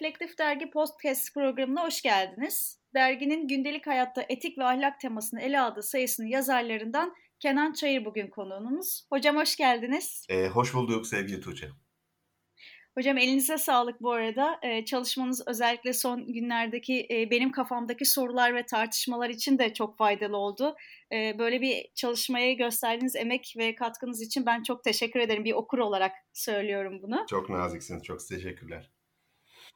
Reflektif Dergi Podcast programına hoş geldiniz. Derginin gündelik hayatta etik ve ahlak temasını ele aldığı sayısının yazarlarından Kenan Çayır bugün konuğumuz. Hocam hoş geldiniz. Ee, hoş bulduk sevgili Tuğçe. Hocam elinize sağlık bu arada. Ee, çalışmanız özellikle son günlerdeki e, benim kafamdaki sorular ve tartışmalar için de çok faydalı oldu. Ee, böyle bir çalışmaya gösterdiğiniz emek ve katkınız için ben çok teşekkür ederim. Bir okur olarak söylüyorum bunu. Çok naziksiniz, çok teşekkürler.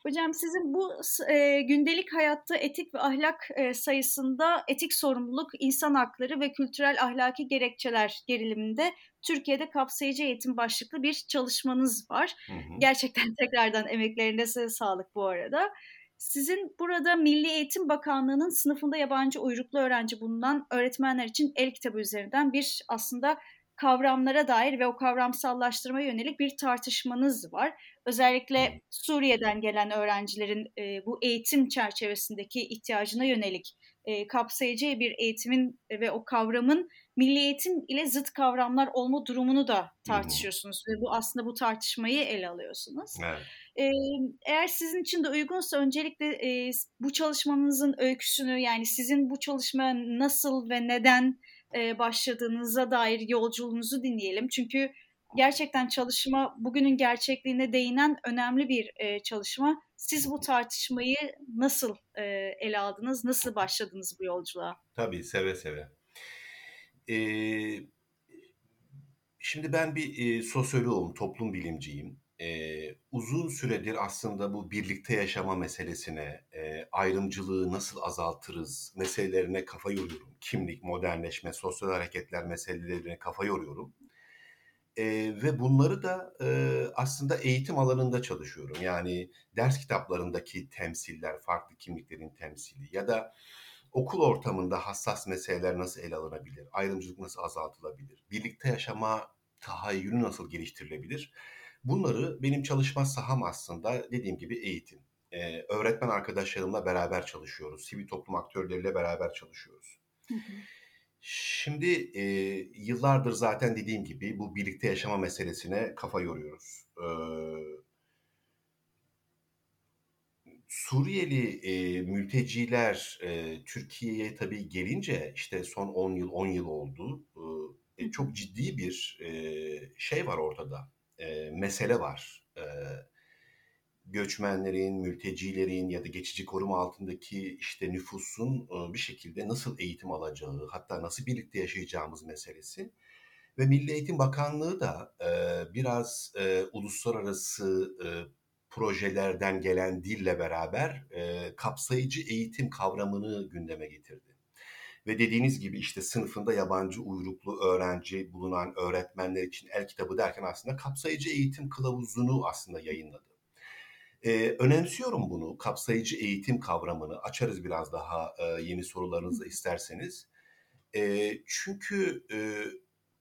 Hocam sizin bu e, gündelik hayatta etik ve ahlak e, sayısında etik sorumluluk, insan hakları ve kültürel ahlaki gerekçeler geriliminde Türkiye'de kapsayıcı eğitim başlıklı bir çalışmanız var. Hı hı. Gerçekten tekrardan emeklerine sağlık bu arada. Sizin burada Milli Eğitim Bakanlığı'nın sınıfında yabancı uyruklu öğrenci bulunan öğretmenler için el kitabı üzerinden bir aslında kavramlara dair ve o kavramsallaştırmaya yönelik bir tartışmanız var. Özellikle Suriye'den gelen öğrencilerin e, bu eğitim çerçevesindeki ihtiyacına yönelik e, kapsayıcı bir eğitimin ve o kavramın milli eğitim ile zıt kavramlar olma durumunu da tartışıyorsunuz ve bu aslında bu tartışmayı ele alıyorsunuz. Evet. Ee, eğer sizin için de uygunsa öncelikle e, bu çalışmanızın öyküsünü yani sizin bu çalışmaya nasıl ve neden e, başladığınıza dair yolculuğunuzu dinleyelim. Çünkü gerçekten çalışma bugünün gerçekliğine değinen önemli bir e, çalışma. Siz bu tartışmayı nasıl e, ele aldınız? Nasıl başladınız bu yolculuğa? Tabii seve seve. Ee, şimdi ben bir e, sosyoloğum, toplum bilimciyim. Ee, uzun süredir aslında bu birlikte yaşama meselesine, e, ayrımcılığı nasıl azaltırız meselelerine kafa yoruyorum. Kimlik, modernleşme, sosyal hareketler meselelerine kafa yoruyorum. E, ve bunları da e, aslında eğitim alanında çalışıyorum. Yani ders kitaplarındaki temsiller, farklı kimliklerin temsili ya da okul ortamında hassas meseleler nasıl ele alınabilir, ayrımcılık nasıl azaltılabilir, birlikte yaşama tahayyülü nasıl geliştirilebilir? Bunları benim çalışma saham aslında dediğim gibi eğitim. Ee, öğretmen arkadaşlarımla beraber çalışıyoruz, sivil toplum aktörleriyle beraber çalışıyoruz. Hı hı. Şimdi e, yıllardır zaten dediğim gibi bu birlikte yaşama meselesine kafa yoruyoruz. Ee, Suriyeli e, mülteciler e, Türkiye'ye tabii gelince işte son 10 yıl 10 yıl oldu. E, çok ciddi bir e, şey var ortada. E, mesele var. E, göçmenlerin, mültecilerin ya da geçici koruma altındaki işte nüfusun bir şekilde nasıl eğitim alacağı, hatta nasıl birlikte yaşayacağımız meselesi. Ve Milli Eğitim Bakanlığı da biraz uluslararası projelerden gelen dille beraber kapsayıcı eğitim kavramını gündeme getirdi. Ve dediğiniz gibi işte sınıfında yabancı uyruklu öğrenci bulunan öğretmenler için el kitabı derken aslında kapsayıcı eğitim kılavuzunu aslında yayınladı. Ee, önemsiyorum bunu, kapsayıcı eğitim kavramını. Açarız biraz daha e, yeni sorularınızı isterseniz. E, çünkü e,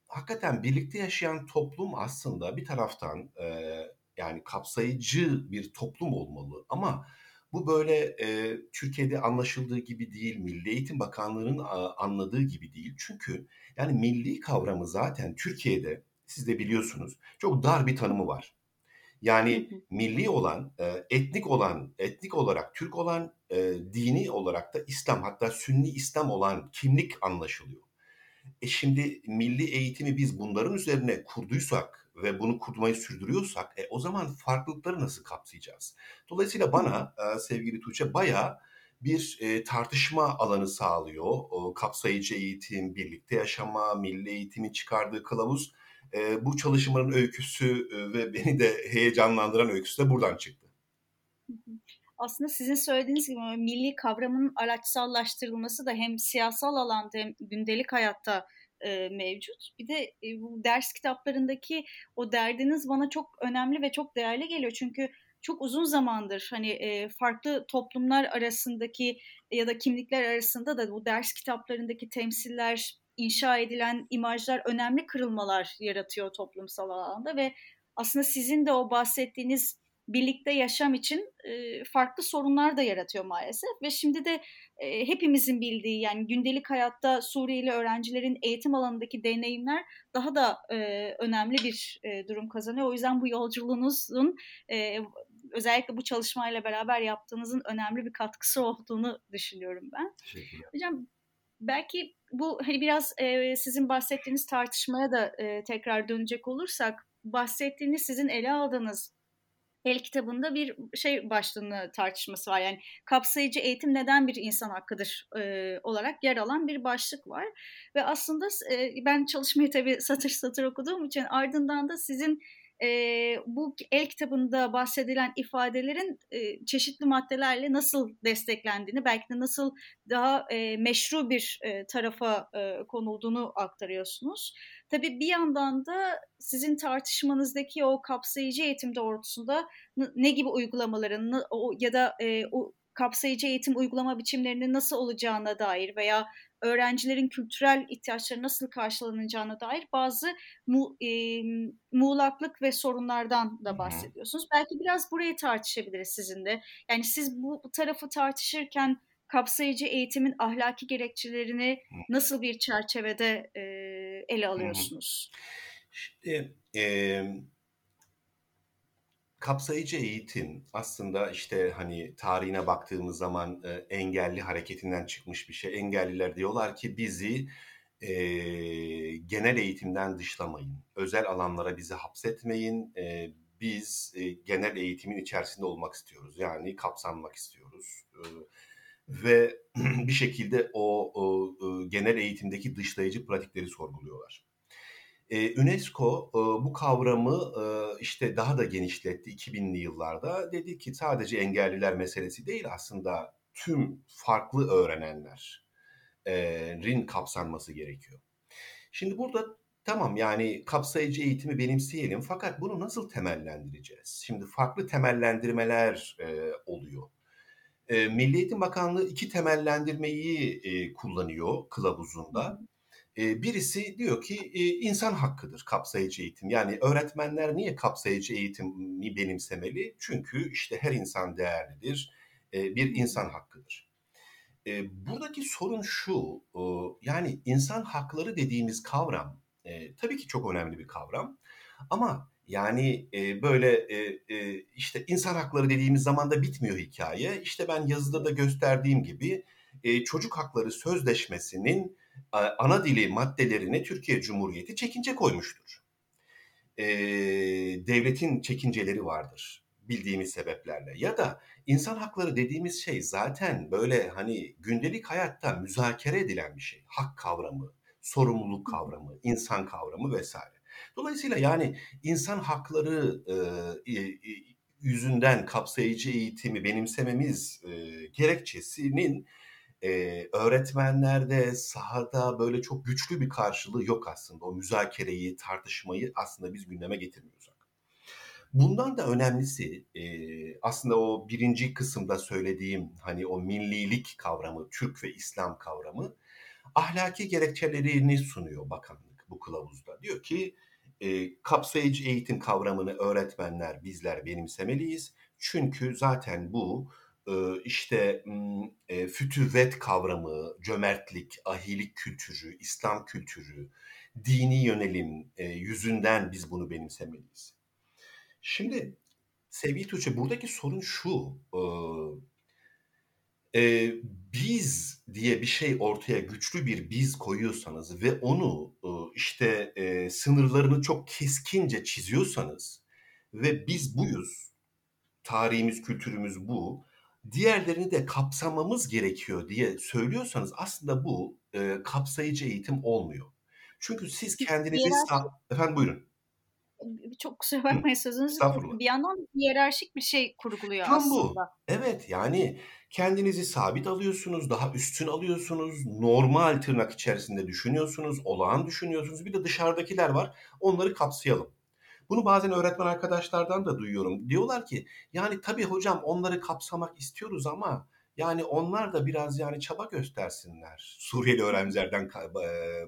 hakikaten birlikte yaşayan toplum aslında bir taraftan e, yani kapsayıcı bir toplum olmalı. Ama bu böyle e, Türkiye'de anlaşıldığı gibi değil, Milli Eğitim Bakanlığı'nın a, anladığı gibi değil. Çünkü yani milli kavramı zaten Türkiye'de siz de biliyorsunuz çok dar bir tanımı var. Yani milli olan, e, etnik olan, etnik olarak Türk olan, e, dini olarak da İslam hatta Sünni İslam olan kimlik anlaşılıyor. E şimdi milli eğitimi biz bunların üzerine kurduysak ve bunu kurmayı sürdürüyorsak e, o zaman farklılıkları nasıl kapsayacağız? Dolayısıyla bana e, sevgili Tuğçe bayağı bir e, tartışma alanı sağlıyor. O, kapsayıcı eğitim, birlikte yaşama, milli eğitimin çıkardığı kılavuz e, bu çalışmanın öyküsü e, ve beni de heyecanlandıran öyküsü de buradan çıktı. Aslında sizin söylediğiniz gibi milli kavramın araçsallaştırılması da hem siyasal alanda hem gündelik hayatta e, mevcut. Bir de e, bu ders kitaplarındaki o derdiniz bana çok önemli ve çok değerli geliyor. Çünkü çok uzun zamandır hani e, farklı toplumlar arasındaki ya da kimlikler arasında da bu ders kitaplarındaki temsiller, inşa edilen imajlar önemli kırılmalar yaratıyor toplumsal alanda ve aslında sizin de o bahsettiğiniz birlikte yaşam için e, farklı sorunlar da yaratıyor maalesef ve şimdi de e, hepimizin bildiği yani gündelik hayatta Suriyeli öğrencilerin eğitim alanındaki deneyimler daha da e, önemli bir e, durum kazanıyor. O yüzden bu yolculuğunuzun e, özellikle bu çalışmayla beraber yaptığınızın önemli bir katkısı olduğunu düşünüyorum ben. Teşekkürler. Hocam belki bu hani biraz e, sizin bahsettiğiniz tartışmaya da e, tekrar dönecek olursak bahsettiğiniz sizin ele aldığınız el kitabında bir şey başlığını tartışması var. Yani kapsayıcı eğitim neden bir insan hakkıdır e, olarak yer alan bir başlık var. Ve aslında e, ben çalışmayı tabii satır satır okuduğum için ardından da sizin e, bu el kitabında bahsedilen ifadelerin e, çeşitli maddelerle nasıl desteklendiğini, belki de nasıl daha e, meşru bir e, tarafa e, konulduğunu aktarıyorsunuz. Tabii bir yandan da sizin tartışmanızdaki o kapsayıcı eğitim doğrultusunda ne gibi uygulamaların ya da e, o kapsayıcı eğitim uygulama biçimlerinin nasıl olacağına dair veya öğrencilerin kültürel ihtiyaçları nasıl karşılanacağına dair bazı mu, e, muğlaklık ve sorunlardan da bahsediyorsunuz. Belki biraz burayı tartışabiliriz sizinle. Yani siz bu tarafı tartışırken kapsayıcı eğitimin ahlaki gerekçelerini nasıl bir çerçevede e, ele alıyorsunuz? Şimdi e, kapsayıcı eğitim aslında işte hani tarihine baktığımız zaman e, engelli hareketinden çıkmış bir şey. Engelliler diyorlar ki bizi e, genel eğitimden dışlamayın, özel alanlara bizi hapsetmeyin. E, biz e, genel eğitimin içerisinde olmak istiyoruz. Yani kapsanmak istiyoruz. E, ve bir şekilde o, o, o genel eğitimdeki dışlayıcı pratikleri sorguluyorlar. Ee, UNESCO e, bu kavramı e, işte daha da genişletti 2000'li yıllarda. Dedi ki sadece engelliler meselesi değil aslında tüm farklı öğrenenlerin kapsanması gerekiyor. Şimdi burada tamam yani kapsayıcı eğitimi benimseyelim fakat bunu nasıl temellendireceğiz? Şimdi farklı temellendirmeler e, oluyor. E, Milli Eğitim Bakanlığı iki temellendirmeyi e, kullanıyor kılavuzunda. Birisi diyor ki insan hakkıdır kapsayıcı eğitim. Yani öğretmenler niye kapsayıcı eğitimi benimsemeli? Çünkü işte her insan değerlidir, bir insan hakkıdır. Buradaki sorun şu, yani insan hakları dediğimiz kavram tabii ki çok önemli bir kavram. Ama yani böyle işte insan hakları dediğimiz zaman da bitmiyor hikaye. İşte ben yazıda da gösterdiğim gibi çocuk hakları sözleşmesinin ana dili maddelerine Türkiye Cumhuriyeti çekince koymuştur. E, devletin çekinceleri vardır bildiğimiz sebeplerle ya da insan hakları dediğimiz şey zaten böyle hani gündelik hayatta müzakere edilen bir şey. Hak kavramı, sorumluluk kavramı, insan kavramı vesaire. Dolayısıyla yani insan hakları e, e, yüzünden kapsayıcı eğitimi benimsememiz e, gerekçesinin e, öğretmenlerde sahada böyle çok güçlü bir karşılığı yok aslında. O müzakereyi, tartışmayı aslında biz gündeme getirmiyoruz. Bundan da önemlisi e, aslında o birinci kısımda söylediğim hani o millilik kavramı, Türk ve İslam kavramı ahlaki gerekçelerini sunuyor bakanlık bu kılavuzda. Diyor ki e, kapsayıcı eğitim kavramını öğretmenler bizler benimsemeliyiz. Çünkü zaten bu işte e, fütüvet kavramı, cömertlik, ahilik kültürü, İslam kültürü, dini yönelim e, yüzünden biz bunu benimsemeliyiz. Şimdi sevgili Tuğçe buradaki sorun şu. E, biz diye bir şey ortaya güçlü bir biz koyuyorsanız ve onu işte e, sınırlarını çok keskince çiziyorsanız ve biz buyuz, tarihimiz, kültürümüz bu, diğerlerini de kapsamamız gerekiyor diye söylüyorsanız aslında bu e, kapsayıcı eğitim olmuyor. Çünkü siz kendinizi... Efendim buyurun çok kusura bakmayın sözünüzü bir yandan hiyerarşik bir şey kurguluyor Tam aslında. bu. Evet yani kendinizi sabit alıyorsunuz, daha üstün alıyorsunuz, normal tırnak içerisinde düşünüyorsunuz, olağan düşünüyorsunuz. Bir de dışarıdakiler var, onları kapsayalım. Bunu bazen öğretmen arkadaşlardan da duyuyorum. Diyorlar ki yani tabii hocam onları kapsamak istiyoruz ama yani onlar da biraz yani çaba göstersinler. Suriyeli öğrencilerden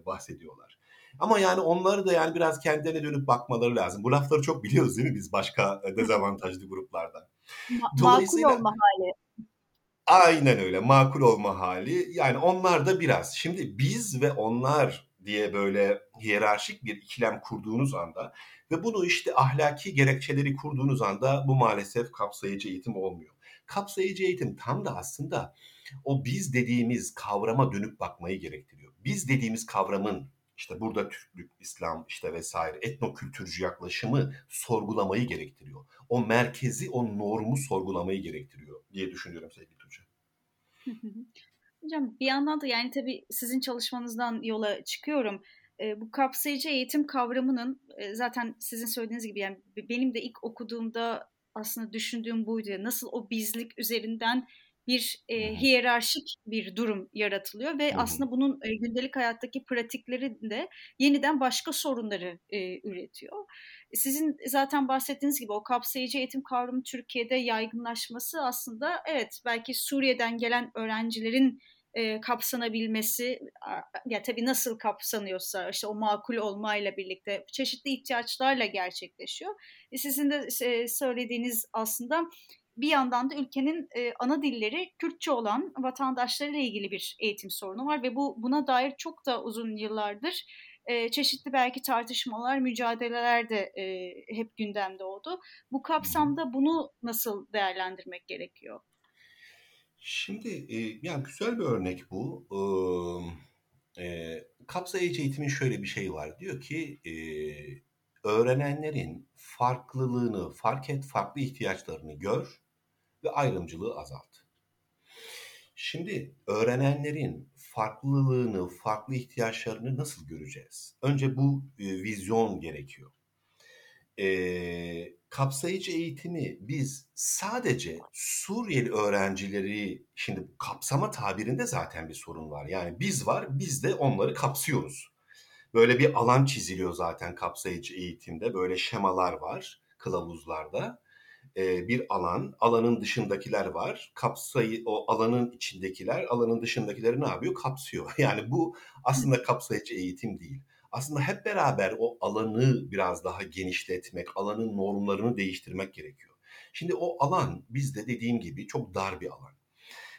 bahsediyorlar. Ama yani onları da yani biraz kendilerine dönüp bakmaları lazım. Bu lafları çok biliyoruz değil mi biz başka dezavantajlı gruplarda. Dolayısıyla, makul olma hali. Aynen öyle makul olma hali. Yani onlar da biraz. Şimdi biz ve onlar diye böyle hiyerarşik bir ikilem kurduğunuz anda ve bunu işte ahlaki gerekçeleri kurduğunuz anda bu maalesef kapsayıcı eğitim olmuyor. Kapsayıcı eğitim tam da aslında o biz dediğimiz kavrama dönüp bakmayı gerektiriyor. Biz dediğimiz kavramın işte burada Türklük, İslam işte vesaire etnokültürcü yaklaşımı sorgulamayı gerektiriyor. O merkezi, o normu sorgulamayı gerektiriyor diye düşünüyorum sevgili Tuğçe. Hocam bir yandan da yani tabii sizin çalışmanızdan yola çıkıyorum. E, bu kapsayıcı eğitim kavramının e, zaten sizin söylediğiniz gibi yani benim de ilk okuduğumda aslında düşündüğüm buydu. Nasıl o bizlik üzerinden bir e, hiyerarşik bir durum yaratılıyor ve aslında bunun e, gündelik hayattaki pratikleri de yeniden başka sorunları e, üretiyor. Sizin zaten bahsettiğiniz gibi o kapsayıcı eğitim kavramı Türkiye'de yaygınlaşması aslında evet belki Suriye'den gelen öğrencilerin e, kapsanabilmesi ya tabii nasıl kapsanıyorsa işte o makul olmayla birlikte çeşitli ihtiyaçlarla gerçekleşiyor. E, sizin de e, söylediğiniz aslında bir yandan da ülkenin e, ana dilleri Kürtçe olan vatandaşlarıyla ilgili bir eğitim sorunu var ve bu buna dair çok da uzun yıllardır e, çeşitli belki tartışmalar, mücadeleler de e, hep gündemde oldu. Bu kapsamda bunu nasıl değerlendirmek gerekiyor? Şimdi e, yani güzel bir örnek bu. E, e, kapsayıcı eğitimin şöyle bir şey var. Diyor ki e, öğrenenlerin farklılığını fark et, farklı ihtiyaçlarını gör ve ayrımcılığı azalt. Şimdi öğrenenlerin farklılığını, farklı ihtiyaçlarını nasıl göreceğiz? Önce bu e, vizyon gerekiyor. E, kapsayıcı eğitimi biz sadece Suriyeli öğrencileri, şimdi kapsama tabirinde zaten bir sorun var. Yani biz var, biz de onları kapsıyoruz. Böyle bir alan çiziliyor zaten kapsayıcı eğitimde. Böyle şemalar var kılavuzlarda e, bir alan, alanın dışındakiler var. Kapsayı o alanın içindekiler, alanın dışındakileri ne yapıyor? Kapsıyor. Yani bu aslında kapsayıcı eğitim değil. Aslında hep beraber o alanı biraz daha genişletmek, alanın normlarını değiştirmek gerekiyor. Şimdi o alan bizde dediğim gibi çok dar bir alan.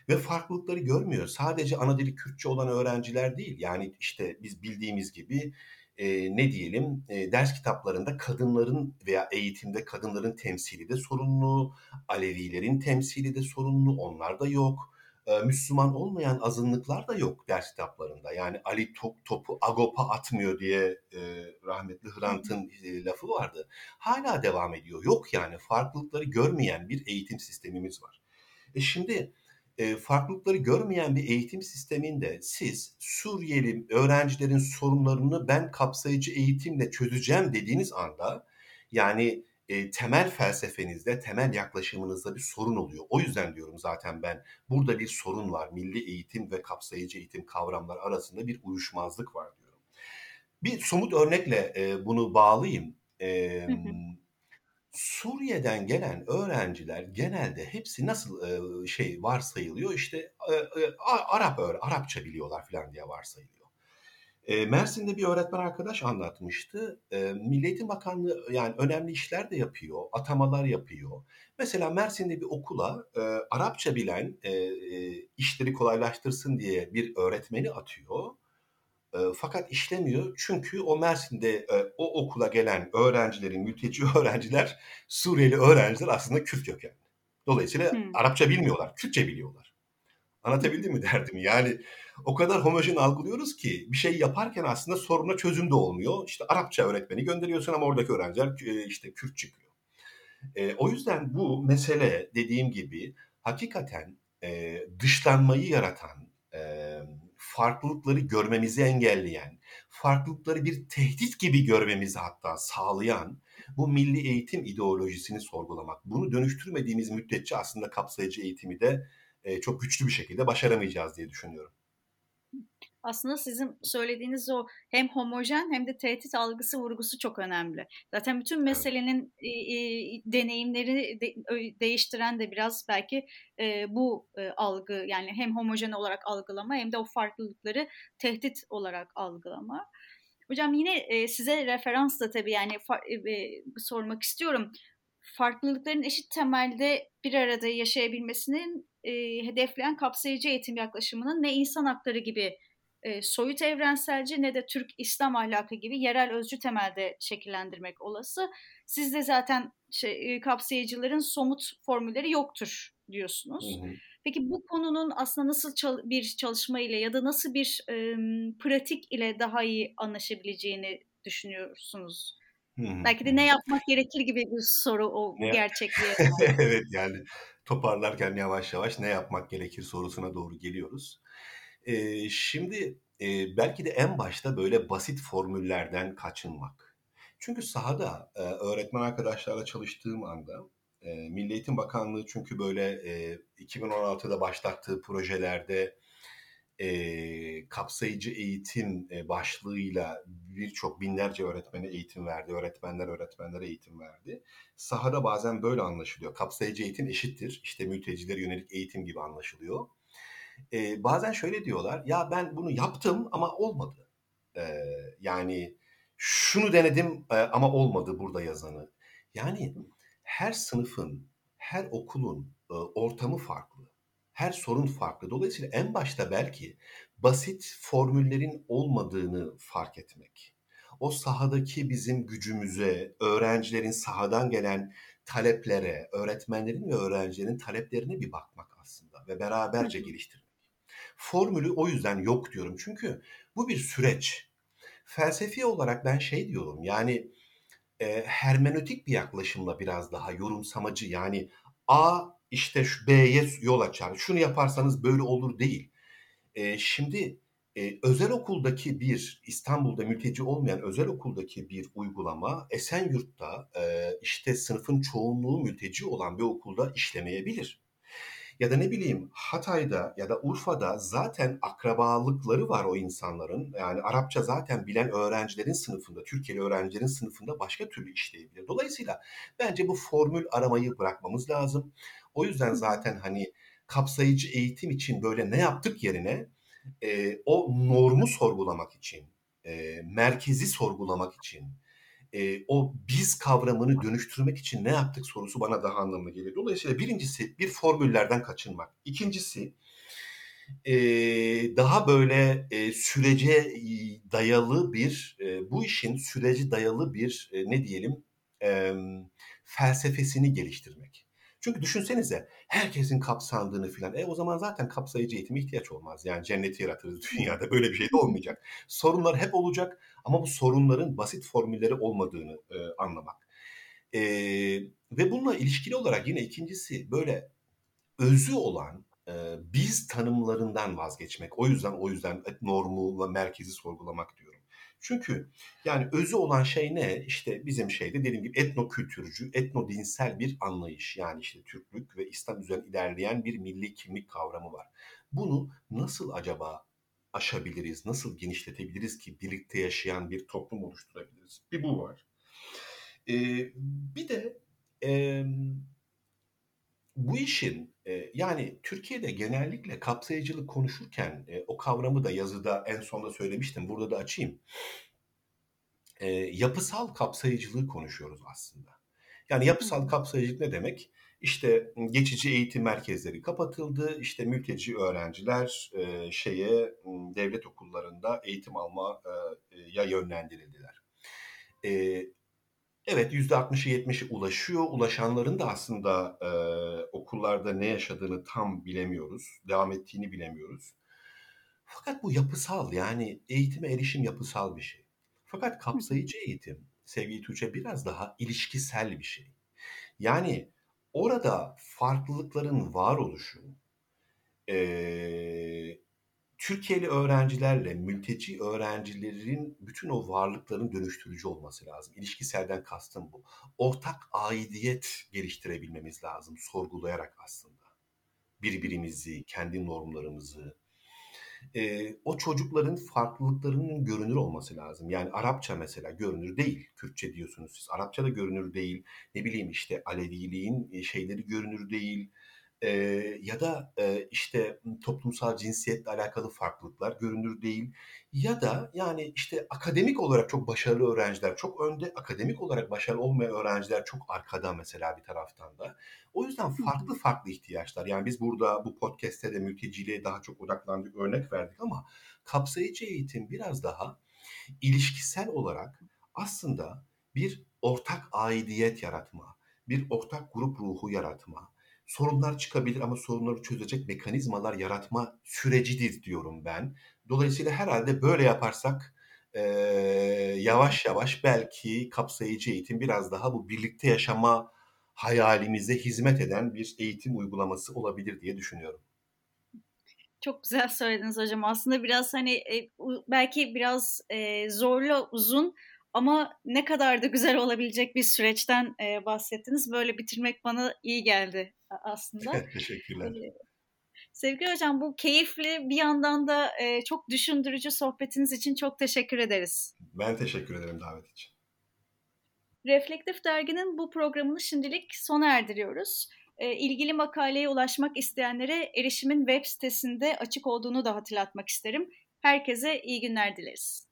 Ve farklılıkları görmüyor. Sadece ana dili Kürtçe olan öğrenciler değil. Yani işte biz bildiğimiz gibi e, ne diyelim e, ders kitaplarında kadınların veya eğitimde kadınların temsili de sorunlu, Alevilerin temsili de sorunlu, onlar da yok. E, Müslüman olmayan azınlıklar da yok ders kitaplarında. Yani Ali top, topu Agop'a atmıyor diye e, rahmetli Hrant'ın e, lafı vardı. Hala devam ediyor. Yok yani farklılıkları görmeyen bir eğitim sistemimiz var. E şimdi e, farklılıkları görmeyen bir eğitim sisteminde siz Suriyeli öğrencilerin sorunlarını ben kapsayıcı eğitimle çözeceğim dediğiniz anda yani e, temel felsefenizde, temel yaklaşımınızda bir sorun oluyor. O yüzden diyorum zaten ben burada bir sorun var. Milli eğitim ve kapsayıcı eğitim kavramlar arasında bir uyuşmazlık var diyorum. Bir somut örnekle e, bunu bağlayayım. E, Suriye'den gelen öğrenciler genelde hepsi nasıl e, şey varsayılıyor işte e, e, Arap Arapça biliyorlar falan diye varsayılıyor. E, Mersin'de bir öğretmen arkadaş anlatmıştı. E, Milli Eğitim Bakanlığı yani önemli işler de yapıyor, atamalar yapıyor. Mesela Mersin'de bir okula e, Arapça bilen e, e, işleri kolaylaştırsın diye bir öğretmeni atıyor fakat işlemiyor çünkü o Mersin'de o okula gelen öğrencilerin, mülteci öğrenciler, Suriyeli öğrenciler aslında Kürt kökenli. Dolayısıyla hmm. Arapça bilmiyorlar, Kürtçe biliyorlar. Anlatabildim mi derdim? Yani o kadar homojen algılıyoruz ki bir şey yaparken aslında soruna çözüm de olmuyor. İşte Arapça öğretmeni gönderiyorsun ama oradaki öğrenciler işte Kürt çıkıyor. E, o yüzden bu mesele dediğim gibi hakikaten e, dışlanmayı yaratan, e, farklılıkları görmemizi engelleyen, farklılıkları bir tehdit gibi görmemizi hatta sağlayan bu milli eğitim ideolojisini sorgulamak. Bunu dönüştürmediğimiz müddetçe aslında kapsayıcı eğitimi de e, çok güçlü bir şekilde başaramayacağız diye düşünüyorum aslında sizin söylediğiniz o hem homojen hem de tehdit algısı vurgusu çok önemli. Zaten bütün meselenin e, e, deneyimleri de, değiştiren de biraz belki e, bu e, algı yani hem homojen olarak algılama hem de o farklılıkları tehdit olarak algılama. Hocam yine e, size referans da tabii yani fa- e, sormak istiyorum. Farklılıkların eşit temelde bir arada yaşayabilmesinin e, hedefleyen kapsayıcı eğitim yaklaşımının ne insan hakları gibi e, soyut evrenselci ne de Türk İslam ahlakı gibi yerel özcü temelde şekillendirmek olası. Siz de zaten şey, kapsayıcıların somut formülleri yoktur diyorsunuz. Hı hı. Peki bu konunun aslında nasıl çal- bir çalışma ile ya da nasıl bir e, pratik ile daha iyi anlaşabileceğini düşünüyorsunuz? Hmm. Belki de ne yapmak gerekir gibi bir soru o ne? gerçekliğe. evet yani toparlarken yavaş yavaş ne yapmak gerekir sorusuna doğru geliyoruz. Ee, şimdi e, belki de en başta böyle basit formüllerden kaçınmak. Çünkü sahada e, öğretmen arkadaşlarla çalıştığım anda e, Milli Eğitim Bakanlığı çünkü böyle e, 2016'da başlattığı projelerde e, kapsayıcı eğitim e, başlığıyla birçok binlerce öğretmene eğitim verdi. Öğretmenler öğretmenlere eğitim verdi. Sahada bazen böyle anlaşılıyor. Kapsayıcı eğitim eşittir. İşte mültecilere yönelik eğitim gibi anlaşılıyor. E, bazen şöyle diyorlar. Ya ben bunu yaptım ama olmadı. E, yani şunu denedim ama olmadı burada yazanı. Yani her sınıfın, her okulun ortamı farklı. Her sorun farklı. Dolayısıyla en başta belki basit formüllerin olmadığını fark etmek. O sahadaki bizim gücümüze, öğrencilerin sahadan gelen taleplere, öğretmenlerin ve öğrencilerin taleplerine bir bakmak aslında ve beraberce geliştirmek. Formülü o yüzden yok diyorum. Çünkü bu bir süreç. Felsefi olarak ben şey diyorum yani e, hermenötik bir yaklaşımla biraz daha yorumsamacı yani A işte şu B'ye yol açar. Şunu yaparsanız böyle olur değil. E, şimdi e, özel okuldaki bir İstanbul'da mülteci olmayan özel okuldaki bir uygulama Esenyurt'ta e, işte sınıfın çoğunluğu mülteci olan bir okulda işlemeyebilir ya da ne bileyim Hatay'da ya da Urfa'da zaten akrabalıkları var o insanların. Yani Arapça zaten bilen öğrencilerin sınıfında, Türkiye'li öğrencilerin sınıfında başka türlü işleyebilir. Dolayısıyla bence bu formül aramayı bırakmamız lazım. O yüzden zaten hani kapsayıcı eğitim için böyle ne yaptık yerine e, o normu sorgulamak için, e, merkezi sorgulamak için, e, o biz kavramını dönüştürmek için ne yaptık sorusu bana daha anlamlı geliyor. Dolayısıyla birincisi bir formüllerden kaçınmak. İkincisi e, daha böyle e, sürece dayalı bir, e, bu işin süreci dayalı bir e, ne diyelim e, felsefesini geliştirmek. Çünkü düşünsenize herkesin kapsandığını filan. E o zaman zaten kapsayıcı eğitime ihtiyaç olmaz. Yani cenneti yaratırız dünyada. Böyle bir şey de olmayacak. Sorunlar hep olacak ama bu sorunların basit formülleri olmadığını e, anlamak. E, ve bununla ilişkili olarak yine ikincisi böyle özü olan e, biz tanımlarından vazgeçmek. O yüzden o yüzden normu ve merkezi sorgulamak diyorum. Çünkü yani özü olan şey ne? İşte bizim şeyde dediğim gibi etno kültürcü, etno dinsel bir anlayış. Yani işte Türklük ve İslam üzerine ilerleyen bir milli kimlik kavramı var. Bunu nasıl acaba aşabiliriz, nasıl genişletebiliriz ki birlikte yaşayan bir toplum oluşturabiliriz? Bir bu var. Ee, bir de e, bu işin e, yani Türkiye'de genellikle kapsayıcılık konuşurken e, o kavramı da yazıda en sonda söylemiştim. Burada da açayım. E, yapısal kapsayıcılığı konuşuyoruz aslında. Yani yapısal kapsayıcılık ne demek? İşte geçici eğitim merkezleri kapatıldı. İşte mülteci öğrenciler e, şeye devlet okullarında eğitim alma e, ya yönlendirildiler. E, Evet %60'ı 70'i ulaşıyor. Ulaşanların da aslında e, okullarda ne yaşadığını tam bilemiyoruz. Devam ettiğini bilemiyoruz. Fakat bu yapısal yani eğitime erişim yapısal bir şey. Fakat kapsayıcı eğitim sevgili Tuğçe biraz daha ilişkisel bir şey. Yani orada farklılıkların var oluşu, e, Türkiye'li öğrencilerle mülteci öğrencilerin bütün o varlıkların dönüştürücü olması lazım. İlişkiselden kastım bu. Ortak aidiyet geliştirebilmemiz lazım sorgulayarak aslında. Birbirimizi, kendi normlarımızı. Ee, o çocukların farklılıklarının görünür olması lazım. Yani Arapça mesela görünür değil. Kürtçe diyorsunuz siz. Arapça da görünür değil. Ne bileyim işte Aleviliğin şeyleri görünür değil e, ya da e, işte toplumsal cinsiyetle alakalı farklılıklar görünür değil ya da yani işte akademik olarak çok başarılı öğrenciler çok önde, akademik olarak başarılı olmayan öğrenciler çok arkada mesela bir taraftan da. O yüzden farklı farklı ihtiyaçlar. Yani biz burada bu podcast'te de mülteciliğe daha çok odaklandık, örnek verdik ama kapsayıcı eğitim biraz daha ilişkisel olarak aslında bir ortak aidiyet yaratma, bir ortak grup ruhu yaratma, sorunlar çıkabilir ama sorunları çözecek mekanizmalar yaratma sürecidir diyorum ben. Dolayısıyla herhalde böyle yaparsak e, yavaş yavaş belki kapsayıcı eğitim biraz daha bu birlikte yaşama hayalimize hizmet eden bir eğitim uygulaması olabilir diye düşünüyorum. Çok güzel söylediniz hocam. Aslında biraz hani e, belki biraz e, zorlu, uzun ama ne kadar da güzel olabilecek bir süreçten e, bahsettiniz. Böyle bitirmek bana iyi geldi aslında. Teşekkürler. Sevgili hocam bu keyifli bir yandan da e, çok düşündürücü sohbetiniz için çok teşekkür ederiz. Ben teşekkür ederim davet için. Reflektif Dergi'nin bu programını şimdilik sona erdiriyoruz. E, ilgili makaleye ulaşmak isteyenlere erişimin web sitesinde açık olduğunu da hatırlatmak isterim. Herkese iyi günler dileriz.